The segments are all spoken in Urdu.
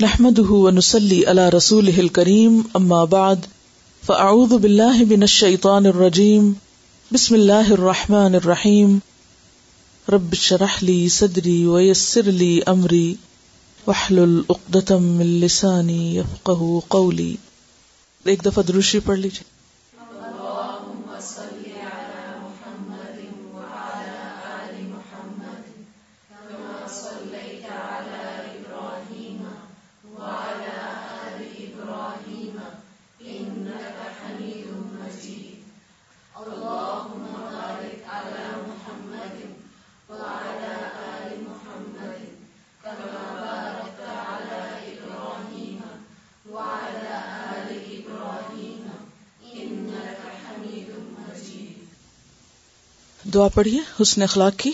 نحمده ونسلي على رسوله الكريم، أما بعد، فأعوذ بالله من الشيطان الرجيم، بسم الله الرحمن الرحيم. رب شرح لي صدري ويسر لي أمري، واحلل عقدة من لساني يفقه قولي. ایک دفعہ دروشی پڑھ لیجیے دعا پڑھیے حسن اخلاق کی۔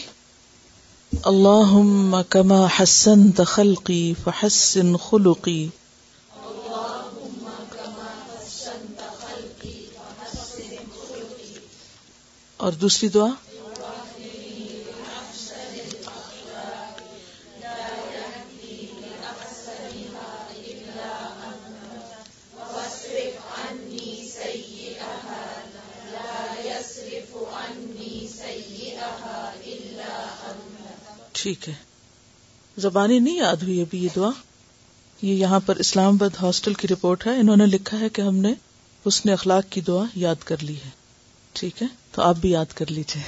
اللہ کما حسن تخلقی فحسن خلقی۔ اور دوسری دعا۔ زبانی نہیں یاد ہوئی ابھی یہ دعا؟ یہ یہاں پر اسلام آباد ہاسٹل کی رپورٹ ہے۔ انہوں نے لکھا ہے کہ ہم نے حسن اخلاق کی دعا یاد کر لی ہے۔ ٹھیک ہے؟ تو آپ بھی یاد کر لیجیے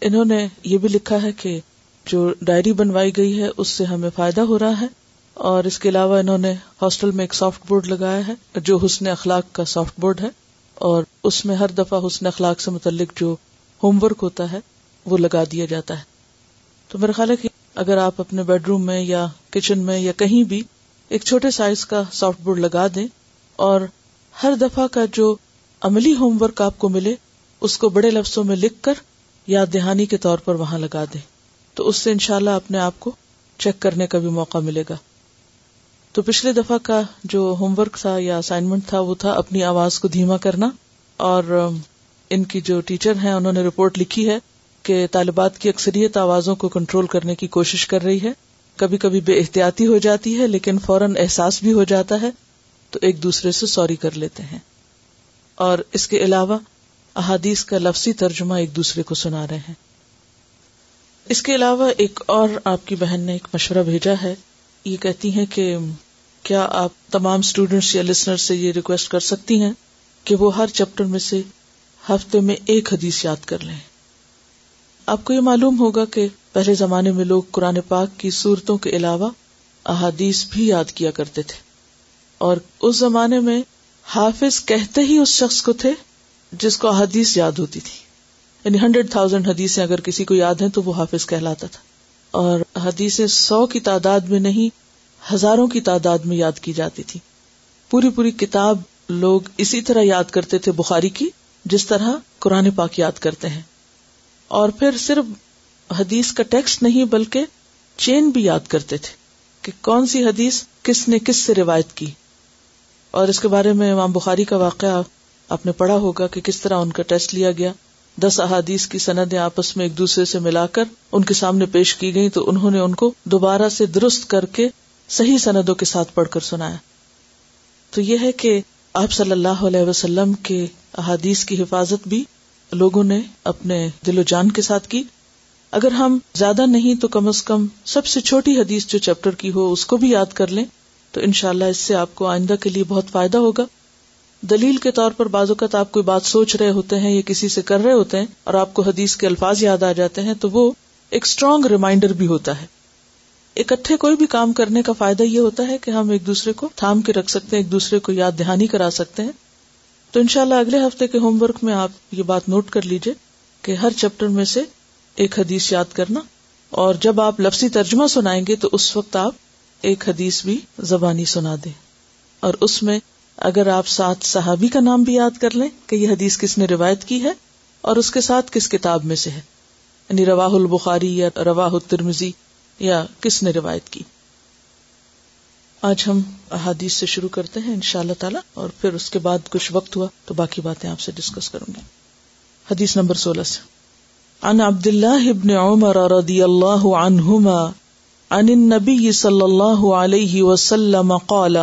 انہوں نے یہ بھی لکھا ہے کہ جو ڈائری بنوائی گئی ہے، اس سے ہمیں فائدہ ہو رہا ہے۔ اور اس کے علاوہ انہوں نے ہاسٹل میں ایک سافٹ بورڈ لگایا ہے، جو حسن اخلاق کا سافٹ بورڈ ہے۔ اور اس میں ہر دفعہ حسن اخلاق سے متعلق جو ہوم ورک ہوتا ہے، وہ لگا دیا جاتا ہے۔ تو میرا خیال ہے کہ اگر آپ اپنے بیڈ روم میں یا کچن میں یا کہیں بھی ایک چھوٹے سائز کا سافٹ بورڈ لگا دیں اور ہر دفعہ کا جو عملی ہوم ورک آپ کو ملے، اس کو بڑے لفظوں میں لکھ کر یا دہانی کے طور پر وہاں لگا دیں۔ تو اس سے انشاءاللہ اپنے آپ کو چیک کرنے کا بھی موقع ملے گا۔ تو پچھلے دفعہ کا جو ہوم ورک تھا یا اسائنمنٹ تھا، وہ تھا اپنی آواز کو دھیما کرنا اور ان کی جو ٹیچر ہیں، انہوں نے رپورٹ لکھی ہے۔ کہ طالبات کی اکثریت آوازوں کو کنٹرول کرنے کی کوشش کر رہی ہے۔ کبھی کبھی بے احتیاطی ہو جاتی ہے، لیکن فوراً احساس بھی ہو جاتا ہے، تو ایک دوسرے سے سوری کر لیتے ہیں۔ اور اس کے علاوہ، احادیث کا لفظی ترجمہ ایک دوسرے کو سنا رہے ہیں۔ اس کے علاوہ، ایک اور آپ کی بہن نے ایک مشورہ بھیجا ہے۔ یہ کہتی ہیں کہ، کیا آپ تمام اسٹوڈینٹس یا لسنر سے یہ ریکویسٹ کر سکتی ہیں کہ وہ ہر چیپٹر میں سے ہفتے میں ایک حدیث یاد کر لیں؟ آپ کو یہ معلوم ہوگا کہ پہلے زمانے میں لوگ قرآن پاک کی صورتوں کے علاوہ احادیث بھی یاد کیا کرتے تھے۔ اور اس زمانے میں حافظ کہتے ہی اس شخص کو تھے جس کو احادیث یاد ہوتی تھی۔ یعنی ہنڈریڈ تھاؤزینڈ حدیثیں اگر کسی کو یاد ہیں تو وہ حافظ کہلاتا تھا۔ اور حدیثیں سو کی تعداد میں نہیں، ہزاروں کی تعداد میں یاد کی جاتی تھی۔ پوری پوری کتاب لوگ اسی طرح یاد کرتے تھے بخاری کی، جس طرح قرآن پاک یاد کرتے ہیں۔ اور پھر صرف حدیث کا ٹیکسٹ نہیں بلکہ چین بھی یاد کرتے تھے کہ کون سی حدیث کس نے کس سے روایت کی۔ اور اس کے بارے میں امام بخاری کا واقعہ آپ نے پڑھا ہوگا کہ کس طرح ان کا ٹیسٹ لیا گیا۔ دس احادیث کی سندیں آپس میں ایک دوسرے سے ملا کر ان کے سامنے پیش کی گئی تو انہوں نے ان کو دوبارہ سے درست کر کے صحیح سندوں کے ساتھ پڑھ کر سنایا۔ تو یہ ہے کہ آپ صلی اللہ علیہ وسلم کے احادیث کی حفاظت بھی لوگوں نے اپنے دل و جان کے ساتھ کی۔ اگر ہم زیادہ نہیں تو کم از کم سب سے چھوٹی حدیث جو چیپٹر کی ہو اس کو بھی یاد کر لیں۔ تو انشاءاللہ اس سے آپ کو آئندہ کے لیے بہت فائدہ ہوگا۔ دلیل کے طور پر بعض اوقات آپ کوئی بات سوچ رہے ہوتے ہیں یا کسی سے کر رہے ہوتے ہیں اور آپ کو حدیث کے الفاظ یاد آ جاتے ہیں تو وہ ایک اسٹرانگ ریمائنڈر بھی ہوتا ہے۔ اکٹھے کوئی بھی کام کرنے کا فائدہ یہ ہوتا ہے کہ ہم ایک دوسرے کو تھام کے رکھ سکتے ہیں، ایک دوسرے کو یاد دہانی کرا سکتے ہیں۔ تو انشاءاللہ اگلے ہفتے کے ہوم ورک میں آپ یہ بات نوٹ کر لیجیے کہ ہر چیپٹر میں سے ایک حدیث یاد کرنا اور جب آپ لفظی ترجمہ سنائیں گے تو اس وقت آپ ایک حدیث بھی زبانی سنا دیں اور اس میں اگر آپ ساتھ صحابی کا نام بھی یاد کر لیں کہ یہ حدیث کس نے روایت کی ہے اور اس کے ساتھ کس کتاب میں سے ہے یعنی رواہ البخاری یا رواہ الترمزی یا کس نے روایت کی۔ آج ہم احادیث سے شروع کرتے ہیں ان شاء اللہ تعالی، اور پھر اس کے بعد کچھ وقت ہوا تو باقی باتیں آپ سے ڈسکس کروں گی۔ حدیث نمبر سولہ سے۔ عن عبد الله بن عمر رضي الله عنهما عن النبي صلى الله عليه وسلم قال،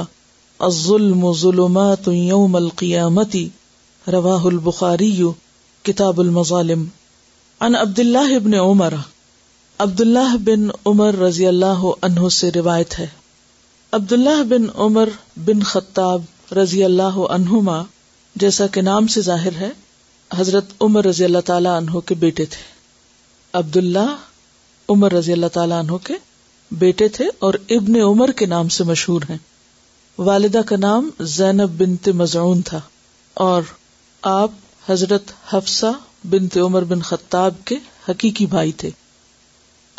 الظلم ظلمات يوم القيامة رواه البخاري كتاب المظالم۔ عن عبد الله بن عمر عبد الله بن عمر رضی اللہ عنہ سے روایت ہے۔ عبداللہ بن عمر بن خطاب رضی اللہ عنہما، جیسا کہ نام سے ظاہر ہے، حضرت عمر رضی اللہ تعالی عنہ کے بیٹے تھے۔ عبداللہ عمر رضی اللہ تعالیٰ عنہ کے بیٹے تھے اور ابن عمر کے نام سے مشہور ہیں۔ والدہ کا نام زینب بنت مزعون تھا اور آپ حضرت حفصہ بنت عمر بن خطاب کے حقیقی بھائی تھے۔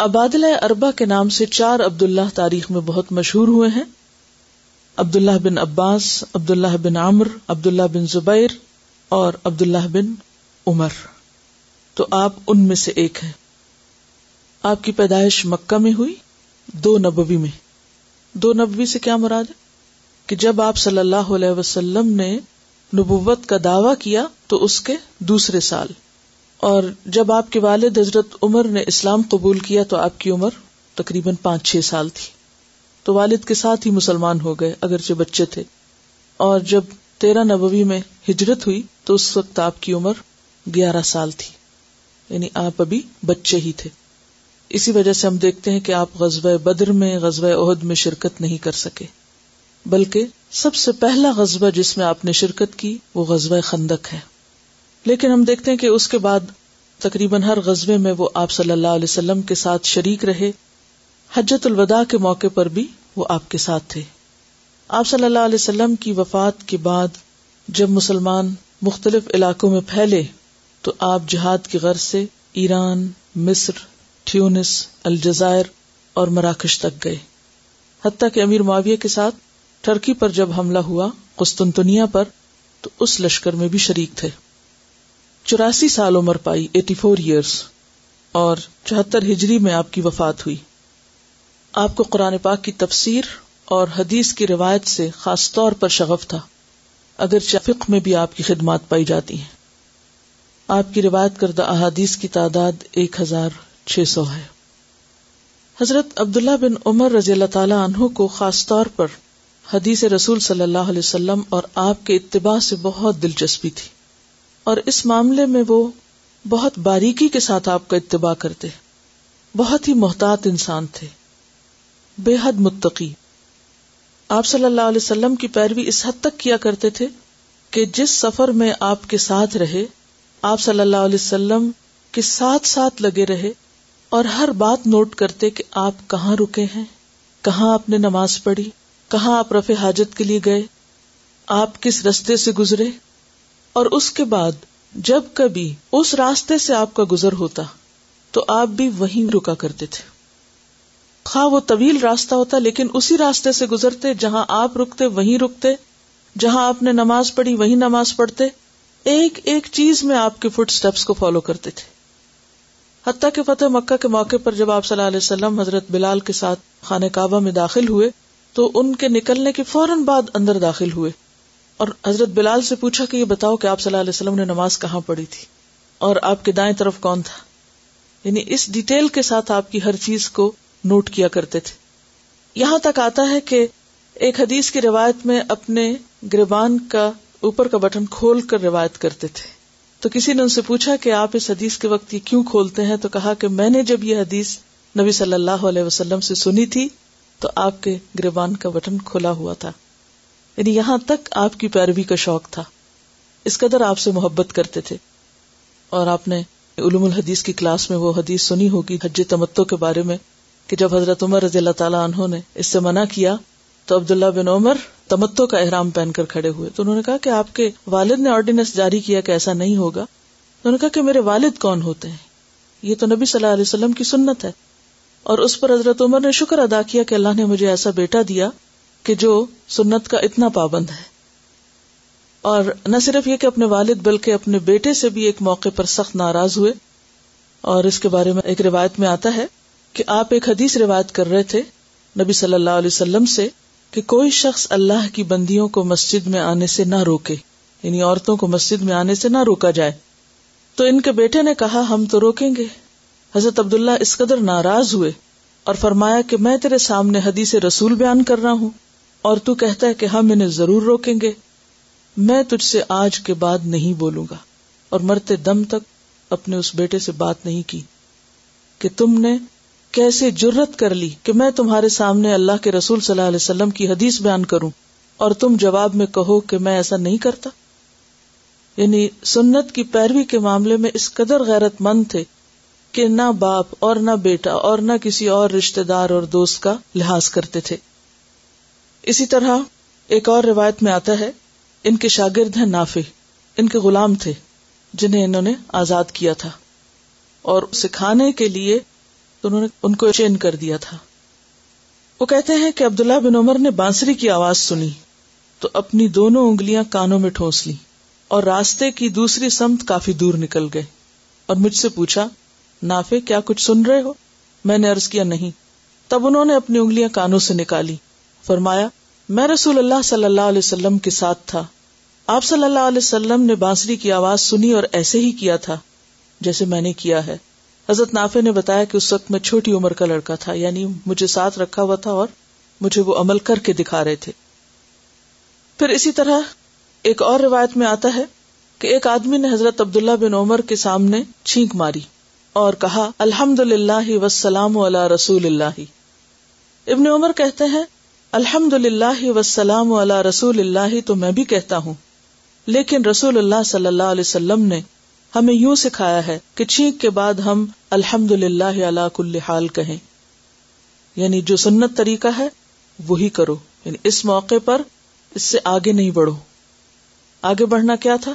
عبادلہ اربا کے نام سے چار عبداللہ تاریخ میں بہت مشہور ہوئے ہیں۔ عبداللہ بن عباس، عبداللہ بن عمر، عبداللہ بن زبیر اور عبداللہ بن عمر۔ تو آپ ان میں سے ایک ہیں۔ آپ کی پیدائش مکہ میں ہوئی، دو نبوی میں۔ دو نبوی سے کیا مراد ہے؟ کہ جب آپ صلی اللہ علیہ وسلم نے نبوت کا دعوی کیا تو اس کے دوسرے سال۔ اور جب آپ کے والد حضرت عمر نے اسلام قبول کیا تو آپ کی عمر تقریباً پانچ چھ سال تھی۔ تو والد کے ساتھ ہی مسلمان ہو گئے اگرچہ بچے تھے۔ اور جب تیرہ نبوی میں ہجرت ہوئی تو اس وقت آپ کی عمر گیارہ سال تھی۔ یعنی آپ ابھی بچے ہی تھے۔ اسی وجہ سے ہم دیکھتے ہیں کہ آپ غزب بدر میں غزب عہد میں شرکت نہیں کر سکے۔ بلکہ سب سے پہلا غزبہ جس میں آپ نے شرکت کی وہ غزب خندق ہے۔ لیکن ہم دیکھتے ہیں کہ اس کے بعد تقریباً ہر غزبے میں وہ آپ صلی اللہ علیہ وسلم کے ساتھ شریک رہے۔ حجت الوداع کے موقع پر بھی وہ آپ کے ساتھ تھے۔ آپ صلی اللہ علیہ وسلم کی وفات کے بعد جب مسلمان مختلف علاقوں میں پھیلے تو آپ جہاد کی غرض سے ایران، مصر، ٹیونس، الجزائر اور مراکش تک گئے۔ حتیٰ کہ امیر معاویہ کے ساتھ ٹرکی پر جب حملہ ہوا قسطنطنیہ پر تو اس لشکر میں بھی شریک تھے۔ چوراسی سال عمر پائی ایٹی فور ایئرس اور چوہتر ہجری میں آپ کی وفات ہوئی۔ آپ کو قرآن پاک کی تفسیر اور حدیث کی روایت سے خاص طور پر شغف تھا اگر فقہ میں بھی آپ کی خدمات پائی جاتی ہیں۔ آپ کی روایت کردہ احادیث کی تعداد ایک ہزار چھ سو ہے۔ حضرت عبداللہ بن عمر رضی اللہ تعالی عنہ کو خاص طور پر حدیث رسول صلی اللہ علیہ وسلم اور آپ کے اتباع سے بہت دلچسپی تھی۔ اور اس معاملے میں وہ بہت باریکی کے ساتھ آپ کا اتباع کرتے بہت ہی محتاط انسان تھے۔ بے حد متقی۔ آپ صلی اللہ علیہ وسلم کی پیروی اس حد تک کیا کرتے تھے کہ جس سفر میں آپ کے ساتھ رہے، آپ صلی اللہ علیہ وسلم کے ساتھ ساتھ لگے رہے اور ہر بات نوٹ کرتے کہ آپ کہاں رکے ہیں، کہاں آپ نے نماز پڑھی، کہاں آپ رفع حاجت کے لیے گئے، آپ کس رستے سے گزرے اور اس کے بعد جب کبھی اس راستے سے آپ کا گزر ہوتا تو آپ بھی وہیں رکا کرتے تھے۔ خواہ وہ طویل راستہ ہوتا لیکن اسی راستے سے گزرتے جہاں آپ رکتے وہیں رکتے، جہاں آپ نے نماز پڑھی وہیں نماز پڑھتے۔ ایک ایک چیز میں آپ کے فٹ سٹیپس کو فالو کرتے تھے۔ حتیٰ کہ فتح مکہ کے موقع پر جب آپ صلی اللہ علیہ وسلم حضرت بلال کے ساتھ خانہ کعبہ میں داخل ہوئے تو ان کے نکلنے کے فوراً بعد اندر داخل ہوئے۔ اور حضرت بلال سے پوچھا کہ یہ بتاؤ کہ آپ صلی اللہ علیہ وسلم نے نماز کہاں پڑھی تھی اور آپ کے دائیں طرف کون تھا؟ یعنی اس ڈیٹیل کے ساتھ آپ کی ہر چیز کو نوٹ کیا کرتے تھے۔ یہاں تک آتا ہے کہ ایک حدیث کی روایت میں اپنے گربان کا اوپر کا بٹن کھول کر روایت کرتے تھے۔ تو کسی نے ان سے پوچھا کہ آپ اس حدیث کے وقت یہ کیوں کھولتے ہیں؟ تو کہا کہ میں نے جب یہ حدیث نبی صلی اللہ علیہ وسلم سے سنی تھی تو آپ کے گربان کا بٹن کھلا ہوا تھا۔ یعنی یہاں تک آپ کی پیروی کا شوق تھا۔ اس قدر آپ سے محبت کرتے تھے۔ اور آپ نے علوم الحدیث کی کلاس میں وہ حدیث سنی ہوگی حج تمتو کے بارے میں کہ جب حضرت عمر رضی اللہ تعالیٰ عنہ نے اس سے منع کیا تو عبداللہ بن عمر تمتو کا احرام پہن کر کھڑے ہوئے۔ تو انہوں نے کہا کہ آپ کے والد نے آرڈیننس جاری کیا کہ ایسا نہیں ہوگا۔ انہوں نے کہا کہ میرے والد کون ہوتے ہیں؟ یہ تو نبی صلی اللہ علیہ وسلم کی سنت ہے۔ اور اس پر حضرت عمر نے شکر ادا کیا کہ اللہ نے مجھے ایسا بیٹا دیا کہ جو سنت کا اتنا پابند ہے۔ اور نہ صرف یہ کہ اپنے والد بلکہ اپنے بیٹے سے بھی ایک موقع پر سخت ناراض ہوئے۔ اور اس کے بارے میں ایک روایت میں آتا ہے کہ آپ ایک حدیث روایت کر رہے تھے نبی صلی اللہ علیہ وسلم سے کہ کوئی شخص اللہ کی بندیوں کو مسجد میں آنے سے نہ روکے یعنی عورتوں کو مسجد میں آنے سے نہ روکا جائے۔ تو ان کے بیٹے نے کہا، ہم تو روکیں گے۔ حضرت عبداللہ اس قدر ناراض ہوئے اور فرمایا کہ میں تیرے سامنے حدیث رسول بیان کر رہا ہوں۔ اور تو کہتا ہے کہ ہم انہیں ضرور روکیں گے۔ میں تجھ سے آج کے بعد نہیں بولوں گا۔ اور مرتے دم تک اپنے اس بیٹے سے بات نہیں کی کہ تم نے کیسے جرت کر لی کہ میں تمہارے سامنے اللہ کے رسول صلی اللہ علیہ وسلم کی حدیث بیان کروں اور تم جواب میں کہو کہ میں ایسا نہیں کرتا۔ یعنی سنت کی پیروی کے معاملے میں اس قدر غیرت مند تھے کہ نہ باپ اور نہ بیٹا اور نہ کسی اور رشتے دار اور دوست کا لحاظ کرتے تھے۔ اسی طرح ایک اور روایت میں آتا ہے، ان کے شاگرد ہیں نافع، ان کے غلام تھے، جنہیں انہوں نے آزاد کیا تھا۔ اور سکھانے کے لیے انہوں نے ان کو چین کر دیا تھا۔ وہ کہتے ہیں کہ عبداللہ بن عمر نے بانسری کی آواز سنی، تو اپنی دونوں انگلیاں کانوں میں ٹھونس لی اور راستے کی دوسری سمت کافی دور نکل گئے۔ اور مجھ سے پوچھا نافے کیا کچھ سن رہے ہو؟ میں نے ارض کیا، نہیں۔ تب انہوں نے اپنی انگلیاں کانوں سے نکالی۔ فرمایا، میں رسول اللہ صلی اللہ علیہ وسلم کے ساتھ تھا۔ آپ صلی اللہ علیہ وسلم نے بانسری کی آواز سنی اور ایسے ہی کیا تھا، جیسے میں نے کیا ہے۔ حضرت نافع نے بتایا کہ اس وقت میں چھوٹی عمر کا لڑکا تھا یعنی مجھے ساتھ رکھا ہوا تھا اور مجھے وہ عمل کر کے دکھا رہے تھے۔ پھر اسی طرح ایک اور روایت میں آتا ہے کہ ایک آدمی نے حضرت عبداللہ بن عمر کے سامنے چھینک ماری اور کہا الحمد للہ وسلام علی رسول اللہ۔ ابن عمر کہتے ہیں الحمد للہ وسلام علی رسول اللہ تو میں بھی کہتا ہوں۔ لیکن رسول اللہ صلی اللہ علیہ وسلم نے ہمیں یوں سکھایا ہے کہ چھینک کے بعد ہم الحمد للہ اللہ کل حال کہیں۔ یعنی جو سنت طریقہ ہے، وہی کرو۔ یعنی اس موقع پر اس سے آگے نہیں بڑھو۔ آگے بڑھنا کیا تھا؟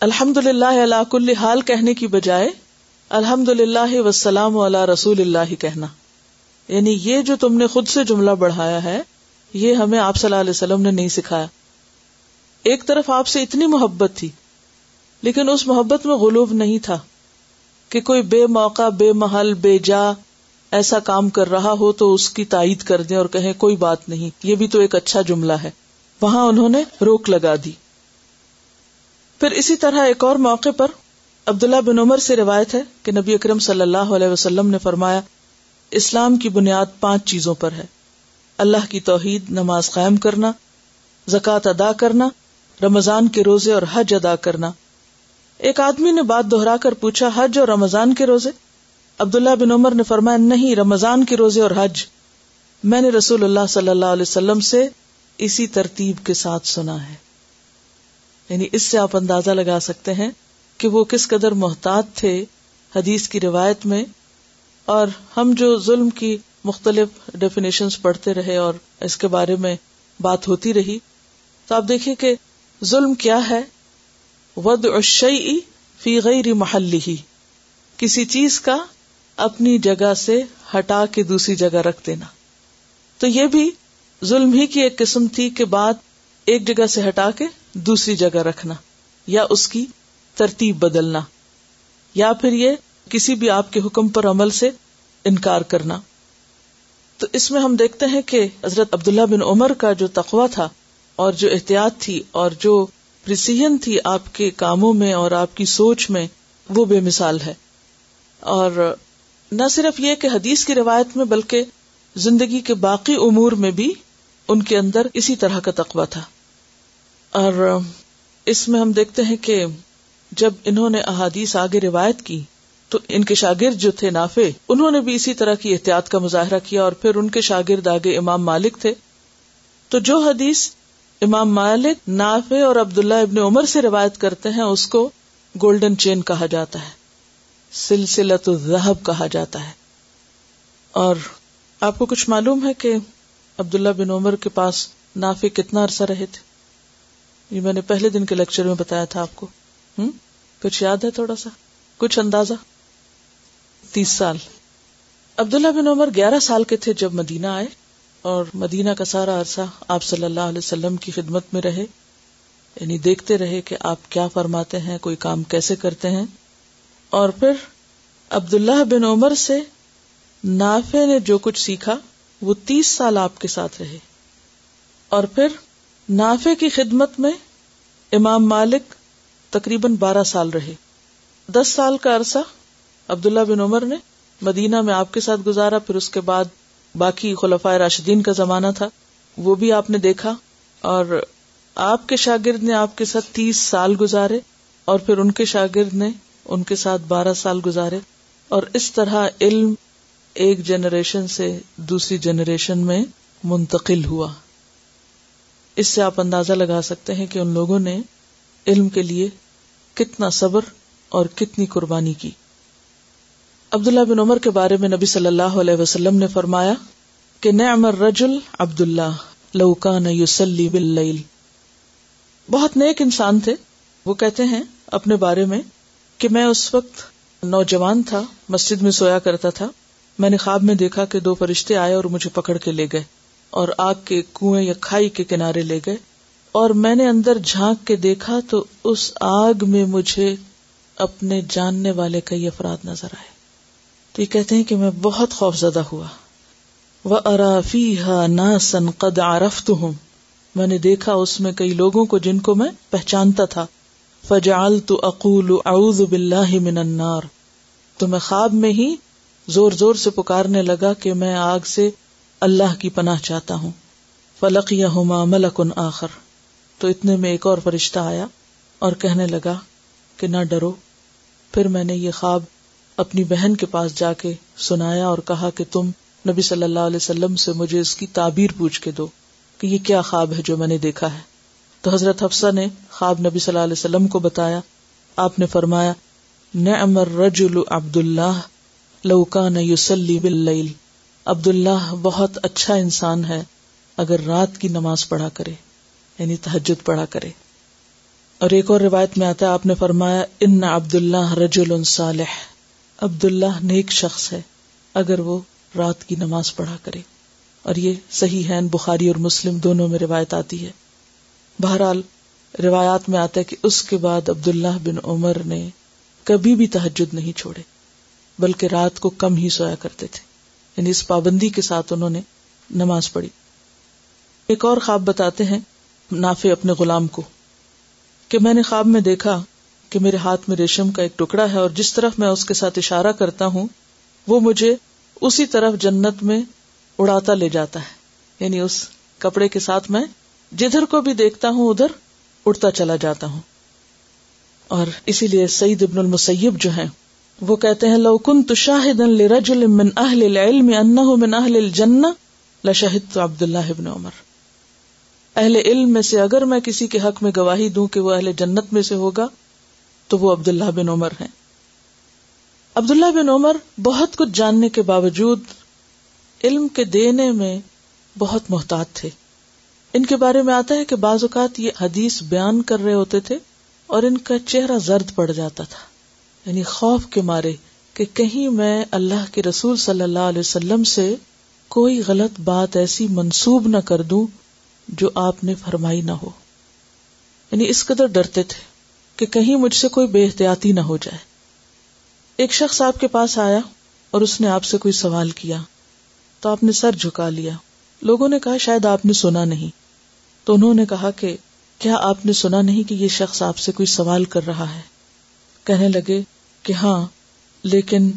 الحمد للہ اللہ کل حال کہنے کی بجائے الحمد للہ وسلام علیہ رسول اللہ کہنا۔ یعنی یہ جو تم نے خود سے جملہ بڑھایا ہے یہ ہمیں آپ صلی اللہ علیہ وسلم نے نہیں سکھایا۔ ایک طرف آپ سے اتنی محبت تھی، لیکن اس محبت میں غلوب نہیں تھا کہ کوئی بے موقع، بے محل، بے جا ایسا کام کر رہا ہو تو اس کی تائید کر دیں اور کہیں کوئی بات نہیں۔ یہ بھی تو ایک اچھا جملہ ہے۔ وہاں انہوں نے روک لگا دی۔ پھر اسی طرح ایک اور موقع پر عبداللہ بن عمر سے روایت ہے کہ نبی اکرم صلی اللہ علیہ وسلم نے فرمایا، اسلام کی بنیاد پانچ چیزوں پر ہے۔ اللہ کی توحید نماز قائم کرنا، زکوٰۃ ادا کرنا، رمضان کے روزے اور حج ادا کرنا۔ ایک آدمی نے بات دوہرا کر پوچھا، حج اور رمضان کے روزے؟ عبداللہ بن عمر نے فرمایا، نہیں، رمضان کے روزے اور حج۔ میں نے رسول اللہ صلی اللہ علیہ وسلم سے اسی ترتیب کے ساتھ سنا ہے۔ یعنی اس سے آپ اندازہ لگا سکتے ہیں کہ وہ کس قدر محتاط تھے حدیث کی روایت میں، اور ہم جو ظلم کی مختلف ڈیفینیشن پڑھتے رہے اور اس کے بارے میں بات ہوتی رہی۔ تو آپ دیکھیں کہ ظلم کیا ہے؟ ود اشئی فی غیر محلی ہی کسی چیز کا اپنی جگہ سے ہٹا کے دوسری جگہ رکھ دینا۔ تو یہ بھی ظلم ہی کی ایک قسم تھی کہ بات ایک جگہ سے ہٹا کے دوسری جگہ رکھنا یا اس کی ترتیب بدلنا یا پھر یہ کسی بھی آپ کے حکم پر عمل سے انکار کرنا۔ تو اس میں ہم دیکھتے ہیں کہ حضرت عبداللہ بن عمر کا جو تقوا تھا اور جو احتیاط تھی اور جو پرسیہن تھی آپ کے کاموں میں اور آپ کی سوچ میں، وہ بے مثال ہے۔ اور نہ صرف یہ کہ حدیث کی روایت میں، بلکہ زندگی کے باقی امور میں بھی ان کے اندر اسی طرح کا تقوا تھا۔ اور اس میں ہم دیکھتے ہیں کہ جب انہوں نے احادیث آگے روایت کی تو ان کے شاگرد جو تھے نافع، انہوں نے بھی اسی طرح کی احتیاط کا مظاہرہ کیا اور پھر ان کے شاگرد آگے امام مالک تھے۔ تو جو حدیث امام مالک، نافع اور عبداللہ ابن عمر سے روایت کرتے ہیں، اس کو گولڈن چین کہا جاتا ہے۔ سلسلت الذہب کہا جاتا ہے۔ اور آپ کو کچھ معلوم ہے کہ عبداللہ بن عمر کے پاس نافع کتنا عرصہ رہے تھے؟ یہ میں نے پہلے دن کے لیکچر میں بتایا تھا آپ کو۔ ہوں کچھ یاد ہے تھوڑا سا؟ کچھ اندازہ؟ تیس سال۔ عبداللہ بن عمر گیارہ سال کے تھے جب مدینہ آئے اور مدینہ کا سارا عرصہ آپ صلی اللہ علیہ وسلم کی خدمت میں رہے۔ یعنی دیکھتے رہے کہ آپ کیا فرماتے ہیں، کوئی کام کیسے کرتے ہیں۔ اور پھر عبداللہ بن عمر سے نافع نے جو کچھ سیکھا، وہ تیس سال آپ کے ساتھ رہے۔ اور پھر نافع کی خدمت میں امام مالک تقریباً بارہ سال رہے۔ دس سال کا عرصہ عبداللہ بن عمر نے مدینہ میں آپ کے ساتھ گزارا، پھر اس کے بعد باقی خلفۂ راشدین کا زمانہ تھا۔ وہ بھی آپ نے دیکھا اور آپ کے شاگرد نے آپ کے ساتھ تیس سال گزارے اور پھر ان کے شاگرد نے ان کے ساتھ بارہ سال گزارے۔ اور اس طرح علم ایک جنریشن سے دوسری جنریشن میں منتقل ہوا۔ اس سے آپ اندازہ لگا سکتے ہیں کہ ان لوگوں نے علم کے لیے کتنا صبر اور کتنی قربانی کی۔ عبداللہ بن عمر کے بارے میں نبی صلی اللہ علیہ وسلم نے فرمایا کہ نعم الرجل عبد اللہ لوکان یوسلی باللیل۔ بہت نیک انسان تھے۔ وہ کہتے ہیں اپنے بارے میں کہ میں اس وقت نوجوان تھا، مسجد میں سویا کرتا تھا۔ میں نے خواب میں دیکھا کہ دو فرشتے آئے اور مجھے پکڑ کے لے گئے اور آگ کے کنویں یا کھائی کے کنارے لے گئے۔ اور میں نے اندر جھانک کے دیکھا تو اس آگ میں مجھے اپنے جاننے والے کئی افراد نظر آئے۔ تو یہ کہتے ہیں کہ میں بہت خوف زدہ ہوا۔ وہ ارافی ہا نا سن قد آرفت ہوں میں نے دیکھا اس میں کئی لوگوں کو جن کو میں پہچانتا تھا۔ فجال تو اقول اعوذ باللہ من النار۔ تو میں خواب میں ہی زور زور سے پکارنے لگا کہ میں آگ سے اللہ کی پناہ چاہتا ہوں۔ فلق یا ہما ملک ان آخر۔ تو اتنے میں ایک اور فرشتہ آیا اور کہنے لگا کہ نہ ڈرو۔ پھر میں نے یہ خواب اپنی بہن کے پاس جا کے سنایا اور کہا کہ تم نبی صلی اللہ علیہ وسلم سے مجھے اس کی تعبیر پوچھ کے دو کہ یہ کیا خواب ہے جو میں نے دیکھا ہے۔ تو حضرت حفصہ نے خواب نبی صلی اللہ علیہ وسلم کو بتایا۔ آپ نے فرمایا، نعم الرجل عبد اللہ لوکان یوسلی باللیل۔ عبد اللہ بہت اچھا انسان ہے اگر رات کی نماز پڑھا کرے یعنی تحجد پڑھا کرے۔ اور ایک اور روایت میں آتا ہے، آپ نے فرمایا، ان عبد اللہ رجول صالح۔ عبد اللہ نیک شخص ہے، اگر وہ رات کی نماز پڑھا کرے۔ اور یہ صحیح ہے، بخاری اور مسلم دونوں میں روایت آتی ہے۔ بہرحال، روایات میں آتا ہے کہ اس کے بعد عبداللہ بن عمر نے کبھی بھی تحجد نہیں چھوڑے، بلکہ رات کو کم ہی سویا کرتے تھے۔ یعنی اس پابندی کے ساتھ انہوں نے نماز پڑھی۔ ایک اور خواب بتاتے ہیں نافے اپنے غلام کو، کہ میں نے خواب میں دیکھا کہ میرے ہاتھ میں ریشم کا ایک ٹکڑا ہے اور جس طرف میں اس کے ساتھ اشارہ کرتا ہوں، وہ مجھے اسی طرف جنت میں اڑاتا لے جاتا ہے۔ یعنی اس کپڑے کے ساتھ میں جدھر کو بھی دیکھتا ہوں، ادھر اڑتا چلا جاتا ہوں۔ اور اسی لیے سعید ابن المسیب جو ہے وہ کہتے ہیں، لو کن تو شاہد من اہل العلم انه من اہل الجنہ لشہد تو عبد اللہ ابن عمر۔ اہل علم میں سے اگر میں کسی کے حق میں گواہی دوں کہ وہ اہل جنت میں سے ہوگا تو وہ عبداللہ بن عمر ہیں۔ عبداللہ بن عمر بہت کچھ جاننے کے باوجود علم کے دینے میں بہت محتاط تھے۔ ان کے بارے میں آتا ہے کہ بعض اوقات یہ حدیث بیان کر رہے ہوتے تھے اور ان کا چہرہ زرد پڑ جاتا تھا۔ یعنی خوف کے مارے کہ کہیں میں اللہ کے رسول صلی اللہ علیہ وسلم سے کوئی غلط بات ایسی منسوب نہ کر دوں جو آپ نے فرمائی نہ ہو۔ یعنی اس قدر ڈرتے تھے۔ کہ کہیں مجھ سے کوئی بے احتیاطی نہ ہو جائے۔ ایک شخص آپ کے پاس آیا اور اس نے آپ سے کوئی سوال کیا تو آپ نے سر جھکا لیا۔ لوگوں نے کہا، شاید آپ نے سنا نہیں۔ تو انہوں نے کہا کہ کیا آپ نے سنا نہیں کہ یہ شخص آپ سے کوئی سوال کر رہا ہے؟ کہنے لگے کہ ہاں لیکن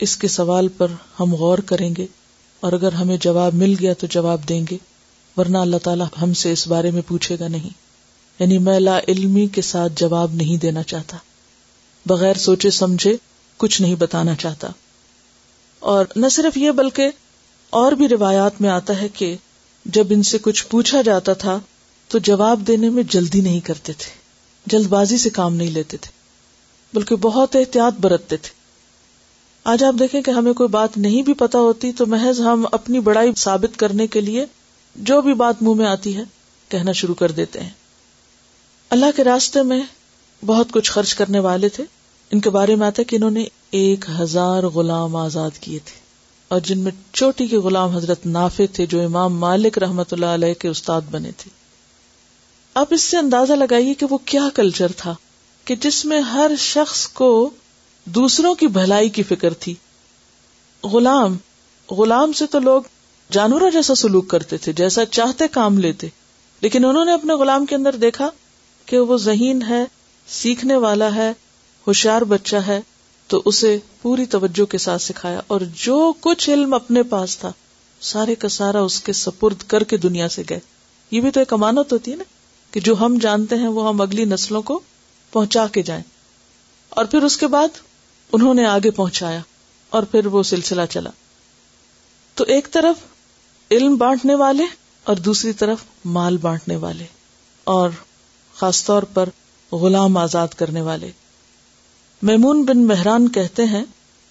اس کے سوال پر ہم غور کریں گے اور اگر ہمیں جواب مل گیا تو جواب دیں گے، ورنہ اللہ تعالیٰ ہم سے اس بارے میں پوچھے گا نہیں۔ یعنی میں لا علمی کے ساتھ جواب نہیں دینا چاہتا۔ بغیر سوچے سمجھے کچھ نہیں بتانا چاہتا۔ اور نہ صرف یہ بلکہ اور بھی روایات میں آتا ہے کہ جب ان سے کچھ پوچھا جاتا تھا تو جواب دینے میں جلدی نہیں کرتے تھے۔ جلد بازی سے کام نہیں لیتے تھے، بلکہ بہت احتیاط برتتے تھے۔ آج آپ دیکھیں کہ ہمیں کوئی بات نہیں بھی پتا ہوتی تو محض ہم اپنی بڑائی ثابت کرنے کے لیے جو بھی بات منہ میں آتی ہے کہنا شروع کر دیتے ہیں۔ اللہ کے راستے میں بہت کچھ خرچ کرنے والے تھے۔ ان کے بارے میں آتا ہے کہ انہوں نے ایک ہزار غلام آزاد کیے تھے۔ اور جن میں چوٹی کے غلام حضرت نافے تھے جو امام مالک رحمت اللہ علیہ کے استاد بنے تھے۔ اب اس سے اندازہ لگائیے کہ وہ کیا کلچر تھا، کہ جس میں ہر شخص کو دوسروں کی بھلائی کی فکر تھی۔ غلام غلام سے تو لوگ جانوروں جیسا سلوک کرتے تھے، جیسا چاہتے کام لیتے۔ لیکن انہوں نے اپنے غلام کے اندر دیکھا کہ وہ ذہین ہے، سیکھنے والا ہے، ہوشیار بچہ ہے، تو اسے پوری توجہ کے ساتھ سکھایا اور جو کچھ علم اپنے پاس تھا، سارے کا سارا اس کے سپرد کر کے دنیا سے گئے۔ یہ بھی تو ایک امانت ہوتی ہے نا کہ جو ہم جانتے ہیں، وہ ہم اگلی نسلوں کو پہنچا کے جائیں۔ اور پھر اس کے بعد انہوں نے آگے پہنچایا اور پھر وہ سلسلہ چلا۔ تو ایک طرف علم بانٹنے والے اور دوسری طرف مال بانٹنے والے۔ اور خاص طور پر غلام آزاد کرنے والے۔ میمون بن مہران کہتے ہیں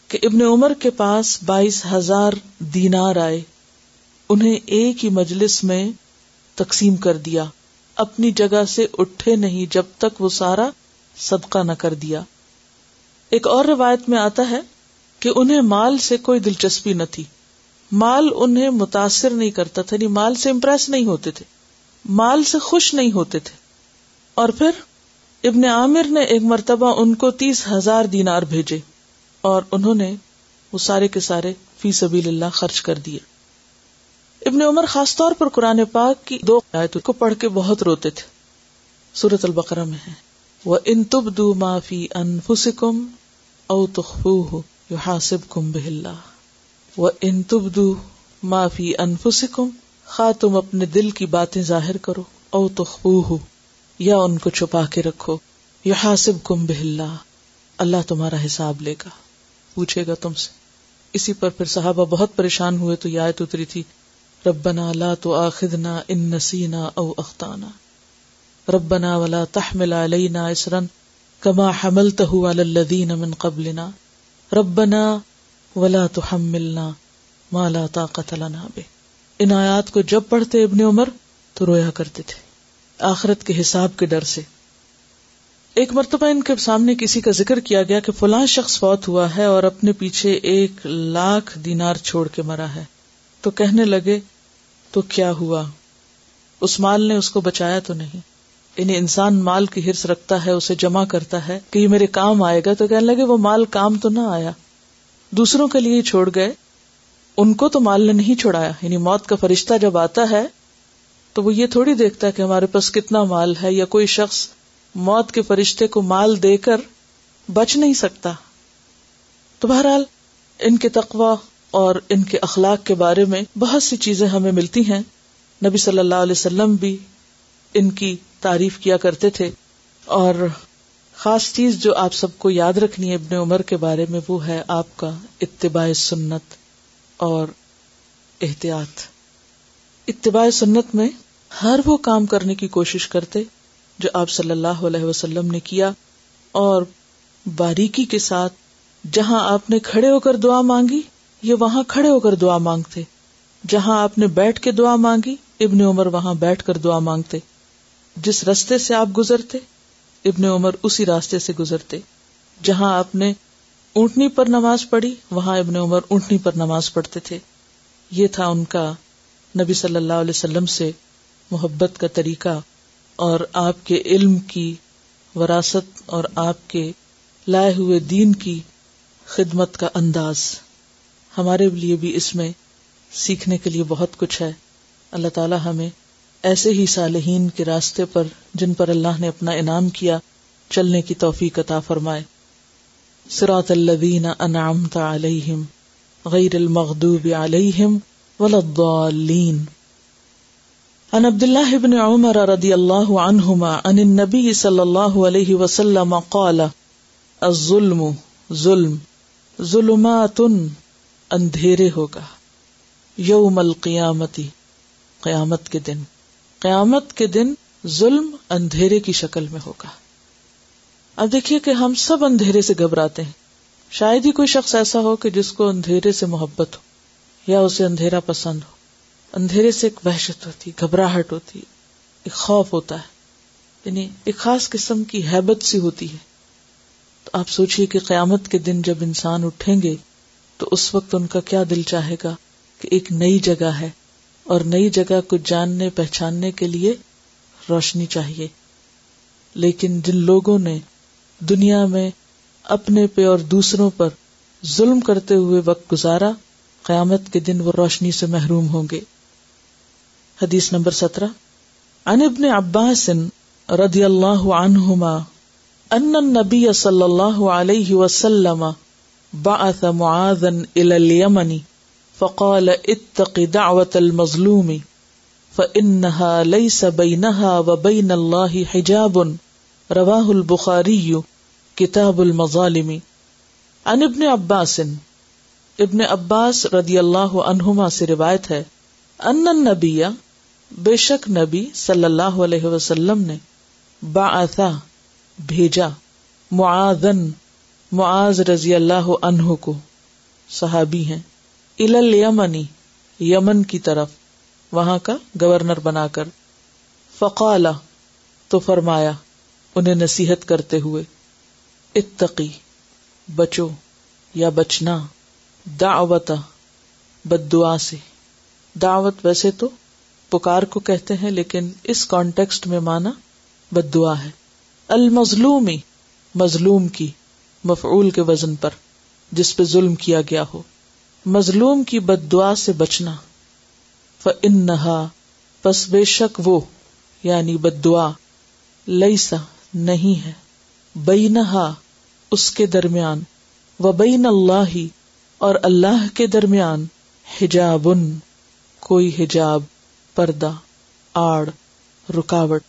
کہ ابن عمر کے پاس بائیس ہزار دینار آئے۔ انہیں ایک ہی مجلس میں تقسیم کر دیا۔ اپنی جگہ سے اٹھے نہیں جب تک وہ سارا صدقہ نہ کر دیا۔ ایک اور روایت میں آتا ہے کہ انہیں مال سے کوئی دلچسپی نہ تھی۔ مال انہیں متاثر نہیں کرتا تھا یعنی مال سے امپریس نہیں ہوتے تھے۔ مال سے خوش نہیں ہوتے تھے۔ اور پھر ابن عامر نے ایک مرتبہ ان کو تیس ہزار دینار بھیجے اور انہوں نے وہ سارے کے سارے فی سبیل اللہ خرچ کر دیے۔ ابن عمر خاص طور پر قرآن پاک کی دو آیتوں کو پڑھ کے بہت روتے تھے۔ سورت البقرہ میں ہے۔ وہ ان تب دو معافی انفسکم او تخفوه يحاسبكم به الله۔ وان تبدو ما في انفسكم خا تم اپنے دل کی باتیں ظاہر کرو۔ او تخفوه یا ان کو چھپا کے رکھو۔ يحاسبكم به الله اللہ تمہارا حساب لے گا۔ پوچھے گا تم سے۔ اسی پر پھر صحابہ بہت پریشان ہوئے تو یہ آیت اتری تھی۔ ربنا لا تو تؤاخذنا ان نسینا او اخطانا۔ ربنا ولا تحمل علينا اسرا كما حملته على الذين من قبلنا۔ ربنا ولا تحملنا ما لا طاقت لنا به۔ ان آیات کو جب پڑھتے ابن عمر تو رویا کرتے تھے۔ آخرت کے حساب کے ڈر سے۔ ایک مرتبہ ان کے سامنے کسی کا ذکر کیا گیا کہ فلاں شخص فوت ہوا ہے اور اپنے پیچھے ایک لاکھ دینار چھوڑ کے مرا ہے۔ تو کہنے لگے، تو کیا ہوا؟ اس مال نے اس کو بچایا تو نہیں۔ یعنی انسان مال کی ہرس رکھتا ہے، اسے جمع کرتا ہے کہ یہ میرے کام آئے گا۔ تو کہنے لگے، وہ مال کام تو نہ آیا۔ دوسروں کے لیے چھوڑ گئے۔ ان کو تو مال نے نہیں چھوڑایا۔ یعنی موت کا فرشتہ جب آتا ہے تو وہ یہ تھوڑی دیکھتا ہے کہ ہمارے پاس کتنا مال ہے یا کوئی شخص موت کے فرشتے کو مال دے کر بچ نہیں سکتا۔ تو بہرحال ان کے تقوا اور ان کے اخلاق کے بارے میں بہت سی چیزیں ہمیں ملتی ہیں۔ نبی صلی اللہ علیہ وسلم بھی ان کی تعریف کیا کرتے تھے۔ اور خاص چیز جو آپ سب کو یاد رکھنی ہے ابن عمر کے بارے میں وہ ہے آپ کا اتباع سنت اور احتیاط۔ اتباع سنت میں ہر وہ کام کرنے کی کوشش کرتے جو آپ صلی اللہ علیہ وسلم نے کیا اور باریکی کے ساتھ جہاں آپ نے کھڑے ہو کر دعا مانگی، یہ وہاں کھڑے ہو کر دعا مانگتے۔ جہاں آپ نے بیٹھ کے دعا مانگی، ابن عمر وہاں بیٹھ کر دعا مانگتے۔ جس رستے سے آپ گزرتے، ابن عمر اسی راستے سے گزرتے۔ جہاں آپ نے اونٹنی پر نماز پڑھی، وہاں ابن عمر اونٹنی پر نماز پڑھتے تھے۔ یہ تھا ان کا نبی صلی اللہ علیہ وسلم سے محبت کا طریقہ اور آپ کے علم کی وراثت اور آپ کے لائے ہوئے دین کی خدمت کا انداز۔ ہمارے لیے بھی اس میں سیکھنے کے لیے بہت کچھ ہے۔ اللہ تعالی ہمیں ایسے ہی صالحین کے راستے پر جن پر اللہ نے اپنا انعام کیا، چلنے کی توفیق عطا فرمائے۔ سراط الذین انعمت علیہم غیر المغضوب علیہم ولا الضالین۔ عن عبد الله بن عمر رضي الله عنهما عن النبي صلى الله عليه وسلم قال، الظلم ظلم، ظلمات اندھیرے ہوگا یوم القیامتی قیامت کے دن، قیامت کے دن ظلم اندھیرے کی شکل میں ہوگا۔ اب دیکھیے کہ ہم سب اندھیرے سے گھبراتے ہیں۔ شاید ہی کوئی شخص ایسا ہو کہ جس کو اندھیرے سے محبت ہو یا اسے اندھیرا پسند ہو۔ اندھیرے سے ایک وحشت ہوتی، گھبراہٹ ہوتی، ایک خوف ہوتا ہے۔ یعنی ایک خاص قسم کی حیبت سی ہوتی ہے۔ تو آپ سوچیے کہ قیامت کے دن جب انسان اٹھیں گے، تو اس وقت ان کا کیا دل چاہے گا کہ ایک نئی جگہ ہے اور نئی جگہ کو جاننے، پہچاننے کے لیے روشنی چاہیے۔ لیکن جن لوگوں نے دنیا میں اپنے پہ اور دوسروں پر ظلم کرتے ہوئے وقت گزارا، قیامت کے دن وہ روشنی سے محروم ہوں گے۔ حدیث نمبر سترہ۔ ان ابن عباس رضی اللہ عنہما ان النبی صلی اللہ علیہ وسلم بعث معاذا الى اليمن فقال اتق دعوت المظلوم فإنها ليس بينها وبين الله حجاب۔ رواه البخاري کتاب المظالم۔ عن ابن عباس ابن عباس رضی اللہ عنہما سے روایت ہے، ان النبی بے شک نبی صلی اللہ علیہ وسلم نے باعثا بھیجا معاذن، معاذ رضی اللہ عنہ کو۔ صحابی ہیں۔ الیمنی یمن کی طرف۔ وہاں کا گورنر بنا کر۔ فقالا، تو فرمایا، انہیں نصیحت کرتے ہوئے، اتقی، بچو یا بچنا، دعوت بد دعا سے۔ دعوت ویسے تو پکار کو کہتے ہیں، لیکن اس کانٹیکسٹ میں مانا بد دعا ہے۔ المظلومی، مظلوم کی، مفعول کے وزن پر، جس پہ ظلم کیا گیا ہو۔ مظلوم کی بد دعا سے بچنا۔ فنہا پس بے شک وہ یعنی بد دعا لئیسا نہیں ہے۔ بینہا اس کے درمیان۔ و بین اللہ اور اللہ کے درمیان۔ حجاب، کوئی حجاب۔ پردہ آڑ رکاوٹ۔